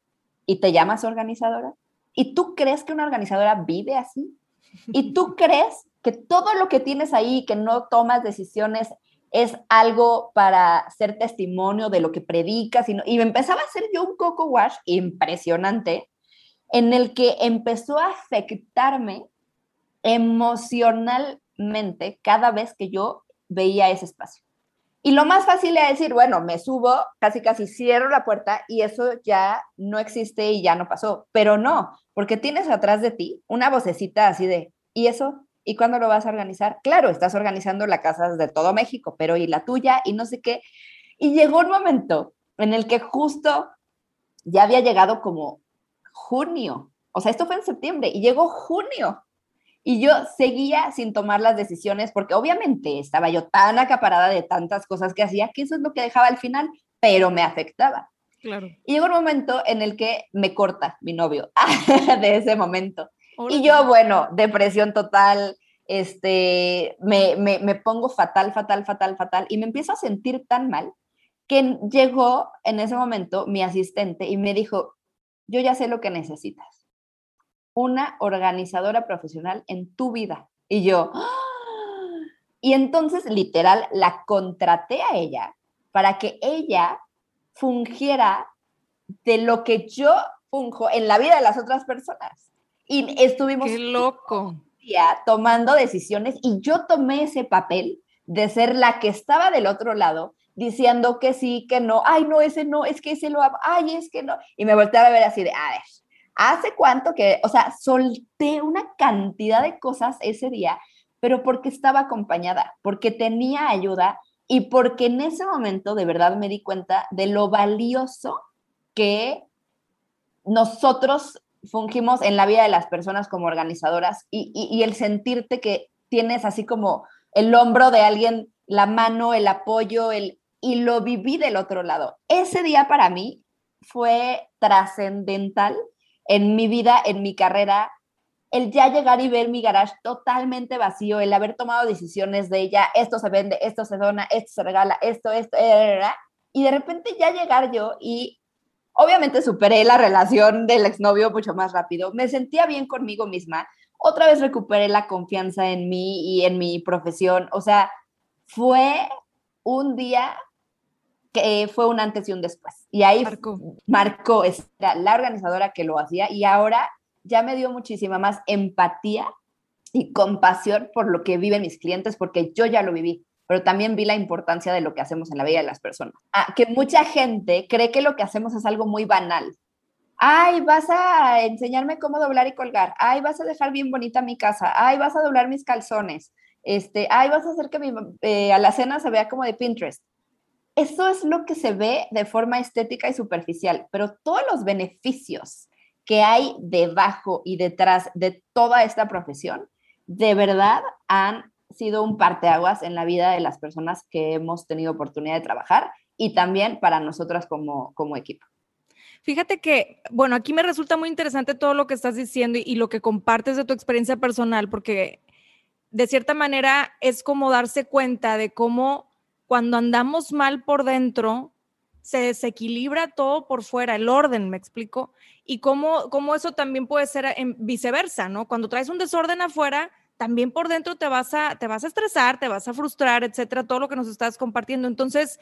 ¿y te llamas organizadora? ¿Y tú crees que una organizadora vive así? ¿Y tú crees que todo lo que tienes ahí, que no tomas decisiones, es algo para ser testimonio de lo que predicas? Y, me empezaba a hacer yo un coco wash impresionante en el que empezó a afectarme emocionalmente cada vez que yo veía ese espacio. Y lo más fácil es decir, bueno, me subo, casi casi cierro la puerta y eso ya no existe y ya no pasó. Pero no, porque tienes atrás de ti una vocecita así de, ¿y eso? ¿Y cuándo lo vas a organizar? Claro, estás organizando la casa de todo México, pero ¿y la tuya? Y no sé qué. Y llegó un momento en el que justo ya había llegado como junio. O sea, esto fue en septiembre y llegó junio y yo seguía sin tomar las decisiones porque obviamente estaba yo tan acaparada de tantas cosas que hacía que eso es lo que dejaba al final, pero me afectaba. Claro. Y llegó un momento en el que me corta mi novio de ese momento. Y yo, bueno, depresión total, este, me, me, me pongo fatal, fatal, fatal, fatal, y me empiezo a sentir tan mal que llegó en ese momento mi asistente y me dijo, yo ya sé lo que necesitas una organizadora profesional en tu vida. Y yo, ¡ah! y entonces literal la contraté a ella para que ella fungiera de lo que yo funjo en la vida de las otras personas. Y estuvimos Qué loco. Día tomando decisiones y yo tomé ese papel de ser la que estaba del otro lado diciendo que sí, que no, ay, no, ese no, es que ese lo hago, ay, es que no. Y me volteaba a ver así de, a ver, ¿Hace cuánto que, o sea, solté una cantidad de cosas ese día, pero porque estaba acompañada, porque tenía ayuda y porque en ese momento de verdad me di cuenta de lo valioso que nosotros fungimos en la vida de las personas como organizadoras y, el sentirte que tienes así como el hombro de alguien, la mano, el apoyo, el, y lo viví del otro lado. Ese día para mí fue trascendental en mi vida, en mi carrera, el ya llegar y ver mi garage totalmente vacío, el haber tomado decisiones de ya, esto se vende, esto se dona, esto se regala, esto, esto, y de repente ya llegar yo y obviamente superé la relación del exnovio mucho más rápido, me sentía bien conmigo misma, otra vez recuperé la confianza en mí y en mi profesión, o sea, fue un día que fue un antes y un después. Y ahí marcó, marcó la organizadora que lo hacía y ahora ya me dio muchísima más empatía y compasión por lo que viven mis clientes, porque yo ya lo viví, pero también vi la importancia de lo que hacemos en la vida de las personas. Ah, que mucha gente cree que lo que hacemos es algo muy banal. Ay, vas a enseñarme cómo doblar y colgar. Ay, vas a dejar bien bonita mi casa. Ay, vas a doblar mis calzones. Este, ay, vas a hacer que mi, eh, a la cena se vea como de Pinterest. Eso es lo que se ve de forma estética y superficial, pero todos los beneficios que hay debajo y detrás de toda esta profesión, de verdad han sido un parteaguas en la vida de las personas que hemos tenido oportunidad de trabajar y también para nosotras como, como equipo. Fíjate que, bueno, aquí me resulta muy interesante todo lo que estás diciendo y, y, lo que compartes de tu experiencia personal, porque de cierta manera es como darse cuenta de cómo cuando andamos mal por dentro, se desequilibra todo por fuera, el orden, me explico, y cómo, cómo eso también puede ser en viceversa, ¿no? Cuando traes un desorden afuera, también por dentro te vas a, te vas a estresar, te vas a frustrar, etcétera, todo lo que nos estás compartiendo. Entonces,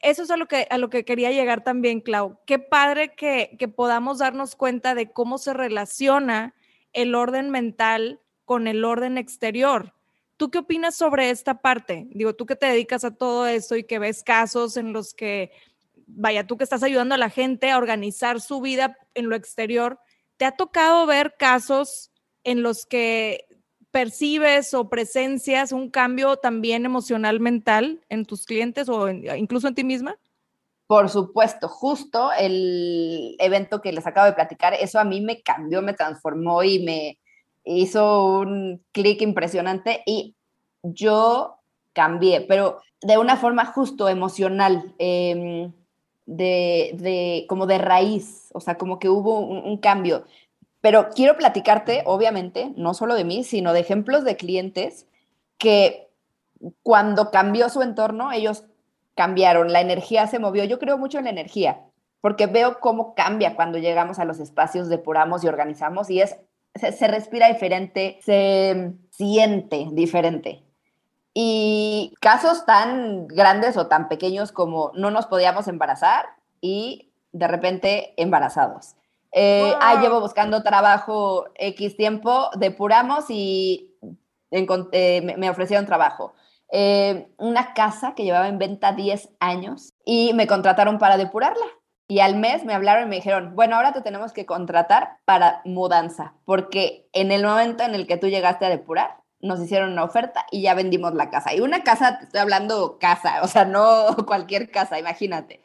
eso es a lo que, a lo que quería llegar también, Clau. Qué padre que, que podamos darnos cuenta de cómo se relaciona el orden mental con el orden exterior. ¿Tú qué opinas sobre esta parte? Digo, tú que te dedicas a todo esto y que ves casos en los que vaya, tú que estás ayudando a la gente a organizar su vida en lo exterior, ¿te ha tocado ver casos en los que percibes o presencias un cambio también emocional mental en tus clientes o incluso en ti misma? Por supuesto, justo el evento que les acabo de platicar, eso a mí me cambió, me transformó y me hizo un clic impresionante y yo cambié, pero de una forma justo emocional. Eh, de, como de raíz, o sea, como que hubo un, cambio. Pero quiero platicarte, obviamente, no solo de mí, sino de ejemplos de clientes que cuando cambió su entorno, ellos cambiaron, la energía se movió. Yo creo mucho en la energía, porque veo cómo cambia cuando llegamos a los espacios, depuramos y organizamos y es, se respira diferente, se siente diferente. Y casos tan grandes o tan pequeños como no nos podíamos embarazar y de repente embarazados. Eh, llevo buscando trabajo X tiempo, depuramos y eh, me ofrecieron trabajo. Eh, una casa que llevaba en venta 10 años y me contrataron para depurarla. Y al mes me hablaron y me dijeron, bueno, ahora te tenemos que contratar para mudanza, porque en el momento en el que tú llegaste a depurar, nos hicieron una oferta y ya vendimos la casa. Y una casa, te estoy hablando casa, o sea, no cualquier casa, imagínate.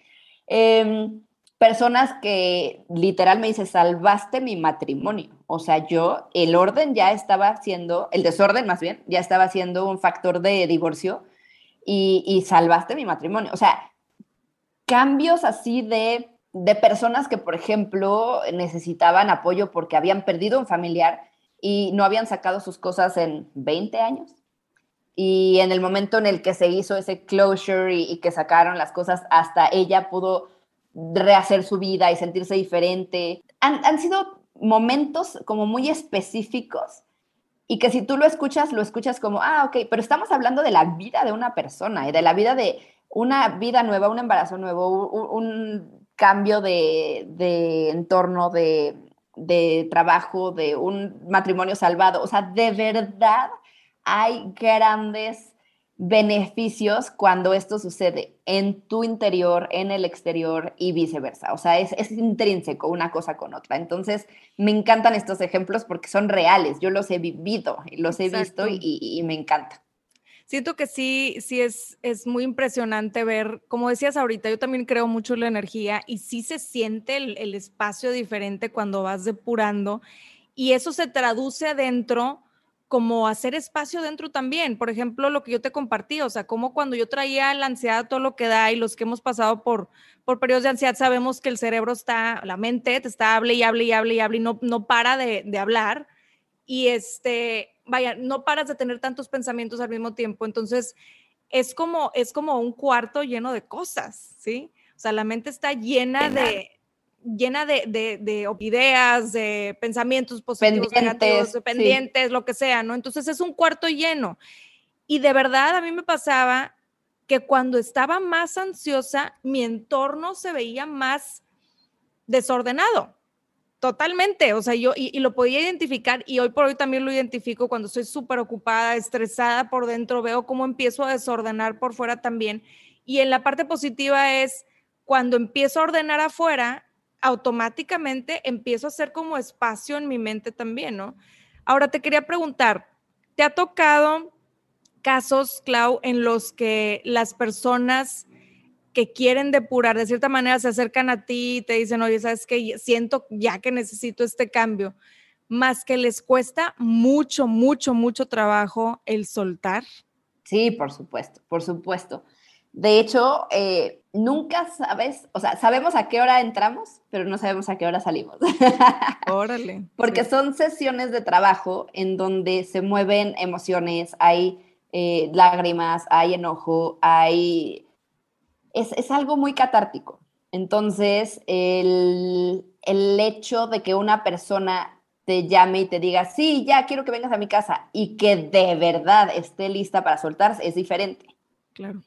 Em, personas que literal me dice, salvaste mi matrimonio. O sea, yo, el orden ya estaba siendo, el desorden más bien, ya estaba siendo un factor de divorcio y, y salvaste mi matrimonio. O sea, cambios así de, de personas que, por ejemplo, necesitaban apoyo porque habían perdido un familiar y no habían sacado sus cosas en 20 años. Y en el momento en el que se hizo ese closure y, que sacaron las cosas, hasta ella pudo rehacer su vida y sentirse diferente. Han, han sido momentos como muy específicos y que si tú lo escuchas, lo escuchas como, ah, ok, pero estamos hablando de la vida de una persona y de la vida de una vida nueva, un embarazo nuevo, un, cambio de, de, entorno, de de trabajo, de un matrimonio salvado. O sea, de verdad hay grandes beneficios cuando esto sucede en tu interior, en el exterior y viceversa. O sea, es, es intrínseco una cosa con otra. Entonces, me encantan estos ejemplos porque son reales. Yo los he vivido, los he visto y, y me encanta siento que sí, sí es, es muy impresionante ver, como decías ahorita, yo también creo mucho en la energía y sí se siente el, espacio diferente cuando vas depurando y eso se traduce adentro como hacer espacio dentro también. Por ejemplo, lo que yo te compartí, o sea, como cuando yo traía la ansiedad, todo lo que da y los que hemos pasado por, por periodos de ansiedad, sabemos que el cerebro está, la mente te está hable y hable y hable y hable y no, no para de, de hablar. Y este, vaya, no paras de tener tantos pensamientos al mismo tiempo. Entonces, es como, es como un cuarto lleno de cosas, ¿sí? O sea, la mente está llena de, llena de, de, de, ideas, de pensamientos positivos, pendientes, negativos, pendientes, lo que sea, ¿no? Entonces es un cuarto lleno. Y de verdad a mí me pasaba que cuando estaba más ansiosa, mi entorno se veía más desordenado. Totalmente, o sea, yo y, lo podía identificar y hoy por hoy también lo identifico cuando estoy súper ocupada, estresada por dentro, veo cómo empiezo a desordenar por fuera también. Y en la parte positiva es cuando empiezo a ordenar afuera, automáticamente empiezo a hacer como espacio en mi mente también, ¿no? Ahora te quería preguntar, ¿te ha tocado casos, Clau, en los que las personas que quieren depurar de cierta manera se acercan a ti y te dicen, oye, sabes que siento ya que necesito este cambio, más que les cuesta mucho, mucho, mucho trabajo el soltar? Sí, por supuesto, por supuesto. De hecho, eh, nunca sabes, o sea, sabemos a qué hora entramos, pero no sabemos a qué hora salimos. Órale. Porque son sesiones de trabajo en donde se mueven emociones, hay eh, lágrimas, hay enojo, hay... Es, es algo muy catártico. Entonces, el, el hecho de que una persona te llame y te diga, sí, ya quiero que vengas a mi casa y que de verdad esté lista para soltarse es diferente. Claro.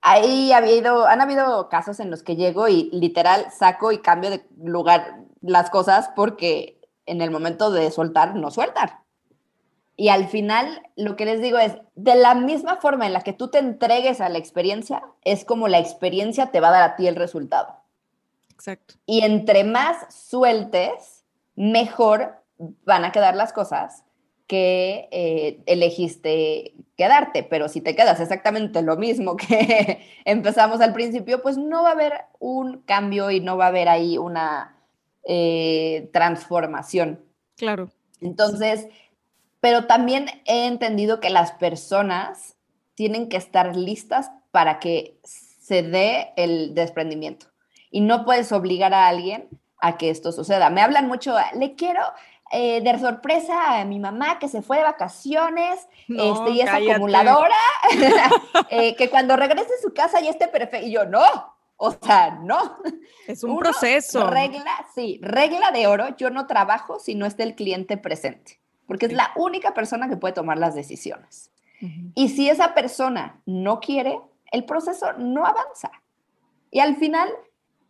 Ahí ha habido, han habido casos en los que llego y literal saco y cambio de lugar las cosas porque en el momento de soltar, no sueltar. Y al final, lo que les digo es, de la misma forma en la que tú te entregues a la experiencia, es como la experiencia te va a dar a ti el resultado. Exacto. Y entre más sueltes, mejor van a quedar las cosas que eh, elegiste quedarte, pero si te quedas exactamente lo mismo que empezamos al principio, pues no va a haber un cambio y no va a haber ahí una eh, transformación. Claro. Entonces, pero también he entendido que las personas tienen que estar listas para que se dé el desprendimiento. Y no puedes obligar a alguien a que esto suceda. Me hablan mucho, le quiero, eh, de sorpresa a mi mamá que se fue de vacaciones este, y es acumuladora, eh, que cuando regrese a su casa ya esté perfecto. Y yo, no, o sea, no. Es un proceso. Regla, sí, regla de oro, yo no trabajo si no está el cliente presente, porque es la única persona que puede tomar las decisiones. Y si esa persona no quiere, el proceso no avanza. Y al final,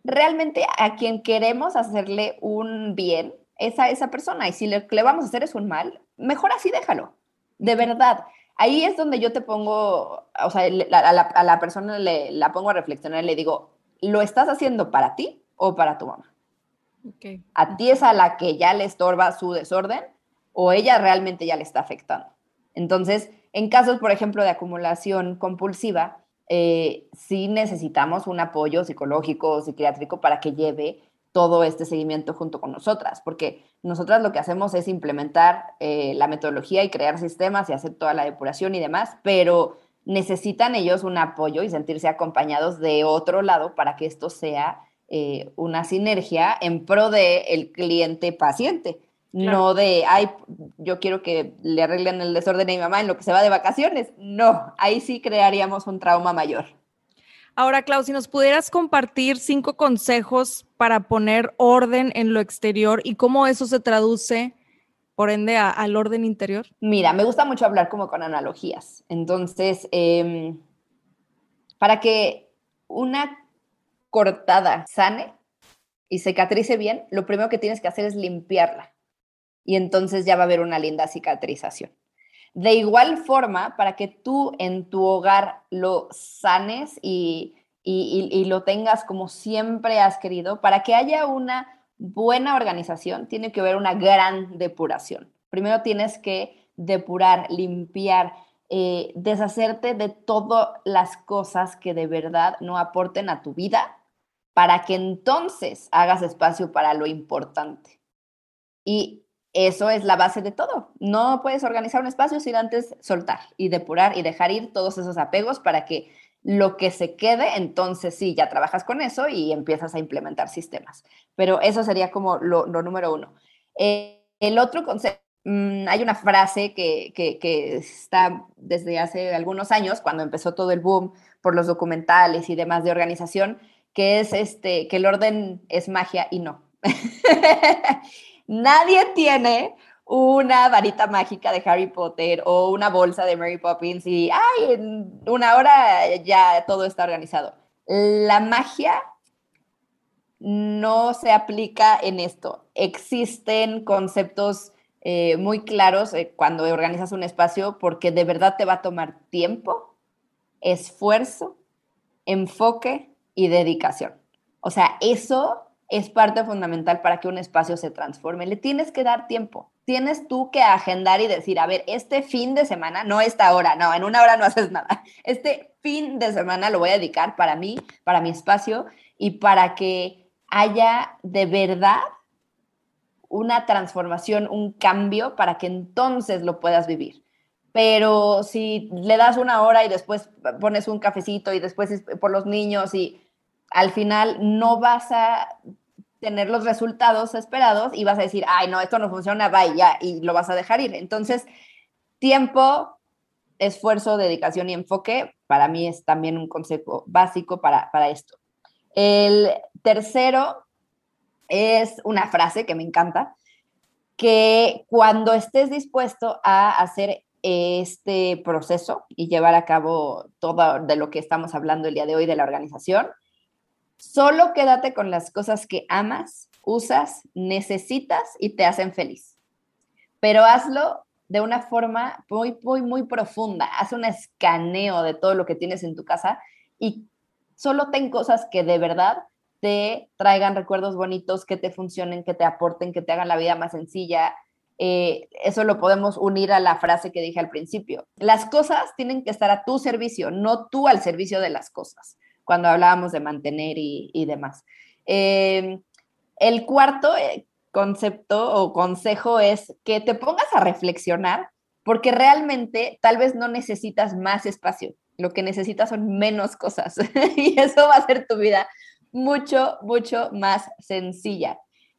realmente a quien queremos hacerle un bien, esa, esa persona. Y si le, le vamos a hacer es un mal, mejor así déjalo. De verdad. Ahí es donde yo te pongo, o sea, a, la, a la persona le, la pongo a reflexionar y le digo, ¿lo estás haciendo para ti o para tu mamá? Okay. ¿A ti es a la que ya le estorba su desorden o ella realmente ya le está afectando? Entonces, en casos, por ejemplo, de acumulación compulsiva, eh, sí necesitamos un apoyo psicológico o psiquiátrico para que lleve todo este seguimiento junto con nosotras, porque nosotras lo que hacemos es implementar eh, la metodología y crear sistemas y hacer toda la depuración y demás, pero necesitan ellos un apoyo y sentirse acompañados de otro lado para que esto sea eh, una sinergia en pro del el cliente paciente. Claro. No de, ay, yo quiero que le arreglen el desorden a mi mamá en lo que se va de vacaciones. No, ahí sí crearíamos un trauma mayor. Ahora, Clau, si nos pudieras compartir cinco consejos para poner orden en lo exterior y cómo eso se traduce, por ende, a, al orden interior. Mira, me gusta mucho hablar como con analogías. Entonces, eh, para que una cortada sane y cicatrice bien, lo primero que tienes que hacer es limpiarla. Y entonces ya va a haber una linda cicatrización. De igual forma, para que tú en tu hogar lo sanes y, y, y, lo tengas como siempre has querido, para que haya una buena organización, tiene que haber una gran depuración. Primero tienes que depurar, limpiar, eh, deshacerte de todas las cosas que de verdad no aporten a tu vida, para que entonces hagas espacio para lo importante. Y eso es la base de todo. No puedes organizar un espacio sin antes soltar y depurar y dejar ir todos esos apegos para que lo que se quede, entonces sí, ya trabajas con eso y empiezas a implementar sistemas. Pero eso sería como lo, número uno. Eh, el otro concepto, mm, hay una frase que, que, está desde hace algunos años, cuando empezó todo el boom por los documentales y demás de organización, que es este, que el orden es magia y no. Nadie tiene una varita mágica de Harry Potter o una bolsa de Mary Poppins y, ay, en una hora ya todo está organizado. La magia no se aplica en esto. Existen conceptos eh, muy claros eh, cuando organizas un espacio porque de verdad te va a tomar tiempo, esfuerzo, enfoque y dedicación. O sea, eso es parte fundamental para que un espacio se transforme. Le tienes que dar tiempo. Tienes tú que agendar y decir, a ver, este fin de semana, no esta hora, no, en una hora no haces nada. Este fin de semana lo voy a dedicar para mí, para mi espacio y para que haya de verdad una transformación, un cambio para que entonces lo puedas vivir. Pero si le das una hora y después pones un cafecito y después por los niños y al final no vas a tener los resultados esperados y vas a decir, ay, no, esto no funciona, vaya, y lo vas a dejar ir. Entonces, tiempo, esfuerzo, dedicación y enfoque, para mí es también un consejo básico para, para esto. El tercero es una frase que me encanta, que cuando estés dispuesto a hacer este proceso y llevar a cabo todo de lo que estamos hablando el día de hoy de la organización, Solo quédate con las cosas que amas, usas, necesitas y te hacen feliz. Pero hazlo de una forma muy, muy, muy profunda. Haz un escaneo de todo lo que tienes en tu casa y solo ten cosas que de verdad te traigan recuerdos bonitos, que te funcionen, que te aporten, que te hagan la vida más sencilla. Eh, eso lo podemos unir a la frase que dije al principio. Las cosas tienen que estar a tu servicio, no tú al servicio de las cosas cuando hablábamos de mantener y, demás. Em, el cuarto eh, concepto o consejo es que te pongas a reflexionar porque realmente tal vez no necesitas más espacio, lo que necesitas son menos cosas y eso va a hacer tu vida mucho, mucho más sencilla.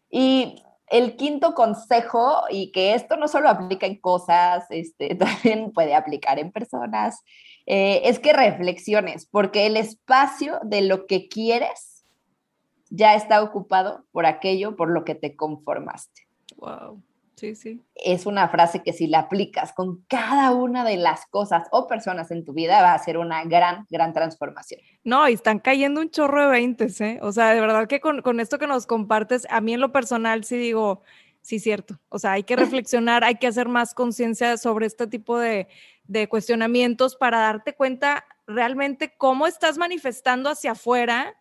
Y el quinto consejo, y que esto no solo aplica en cosas, este, también puede aplicar en personas, eh, es que reflexiones, porque el espacio de lo que quieres ya está ocupado por aquello por lo que te conformaste. Wow. Sí, sí. Es una frase que si la aplicas con cada una de las cosas o personas en tu vida va a ser una gran, gran transformación. No, y están cayendo un chorro de veintes, ¿eh? O sea, de verdad que con, con esto que nos compartes, a mí en lo personal sí digo, sí, cierto. O sea, hay que reflexionar, hay que hacer más conciencia sobre este tipo de, cuestionamientos para darte cuenta realmente cómo estás manifestando hacia afuera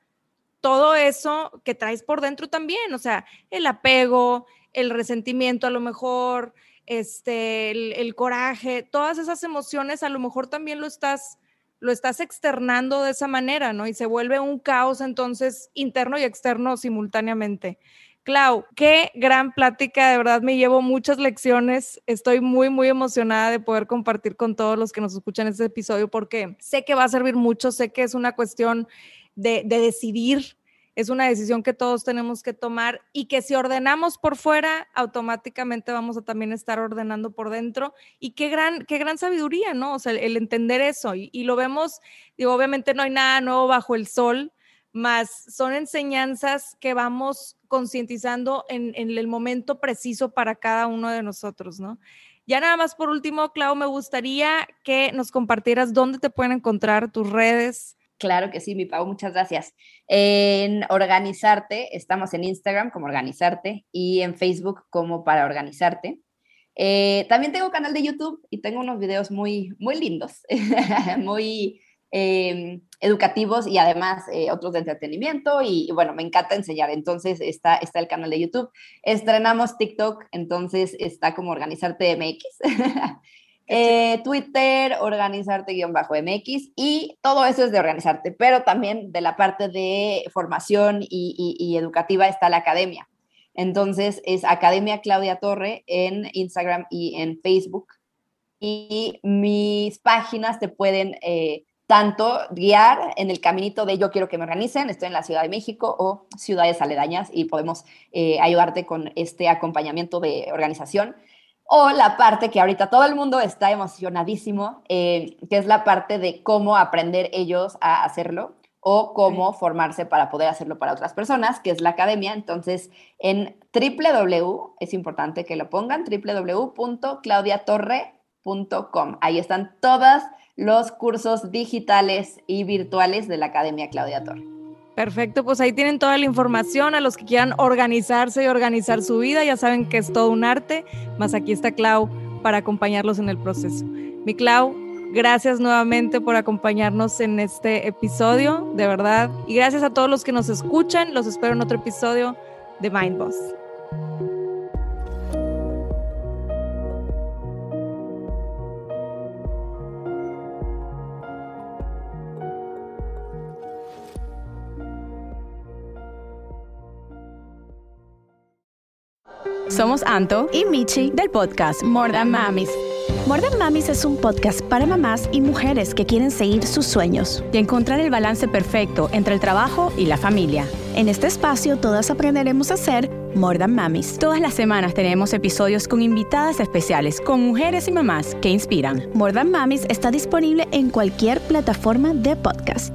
todo eso que traes por dentro también, o sea, el apego, el resentimiento a lo mejor, este, el, coraje, todas esas emociones a lo mejor también lo estás, lo estás externando de esa manera, ¿no? Y se vuelve un caos entonces interno y externo simultáneamente. Clau, qué gran plática, de verdad me llevo muchas lecciones. Estoy muy, muy emocionada de poder compartir con todos los que nos escuchan este episodio porque sé que va a servir mucho, sé que es una cuestión de, de decidir, es una decisión que todos tenemos que tomar y que si ordenamos por fuera, automáticamente vamos a también estar ordenando por dentro. Y qué gran, qué gran sabiduría, ¿no? O sea, el, entender eso. Y, y, lo vemos, digo, obviamente no hay nada nuevo bajo el sol, más son enseñanzas que vamos concientizando en, el momento preciso para cada uno de nosotros, ¿no? Ya nada más por último, Clau, me gustaría que nos compartieras dónde te pueden encontrar tus redes. Claro que sí, mi Pau, muchas gracias. En Organizarte, estamos en Instagram como Organizarte y en Facebook como Para Organizarte. Eh, también tengo canal de YouTube y tengo unos videos muy, muy lindos, muy Em, educativos y además eh, otros de entretenimiento y, bueno, me encanta enseñar. Entonces está, está el canal de YouTube. Estrenamos TikTok, entonces está como Organizarte MX. Eh, Twitter, organizarte-mx y todo eso es de organizarte, pero también de la parte de formación y, educativa está la academia. Entonces es Academia Claudia Torre en Instagram y en Facebook. Y mis páginas te pueden eh, tanto guiar en el caminito de yo quiero que me organicen, estoy en la Ciudad de México o ciudades aledañas y podemos eh, ayudarte con este acompañamiento de organización. O la parte que ahorita todo el mundo está emocionadísimo, eh, que es la parte de cómo aprender ellos a hacerlo o cómo formarse para poder hacerlo para otras personas, que es la academia. Entonces, en www, es importante que lo pongan, www.claudiatorre.com. Ahí están todos los cursos digitales y virtuales de la Academia Claudia Torre. Perfecto, pues ahí tienen toda la información a los que quieran organizarse y organizar su vida, ya saben que es todo un arte, más aquí está Clau para acompañarlos en el proceso. Mi Clau, Gracias nuevamente por acompañarnos en este episodio, de verdad. Y gracias a todos los que nos escuchan. Los espero en otro episodio de Mind Boss. Somos Anto y Michi del podcast More Than Mamis. More Than Mamis es un podcast para mamás y mujeres que quieren seguir sus sueños y encontrar el balance perfecto entre el trabajo y la familia. En este espacio todas aprenderemos a ser More Than Mamis. Todas las semanas tenemos episodios con invitadas especiales, con mujeres y mamás que inspiran. More Than Mamis está disponible en cualquier plataforma de podcast.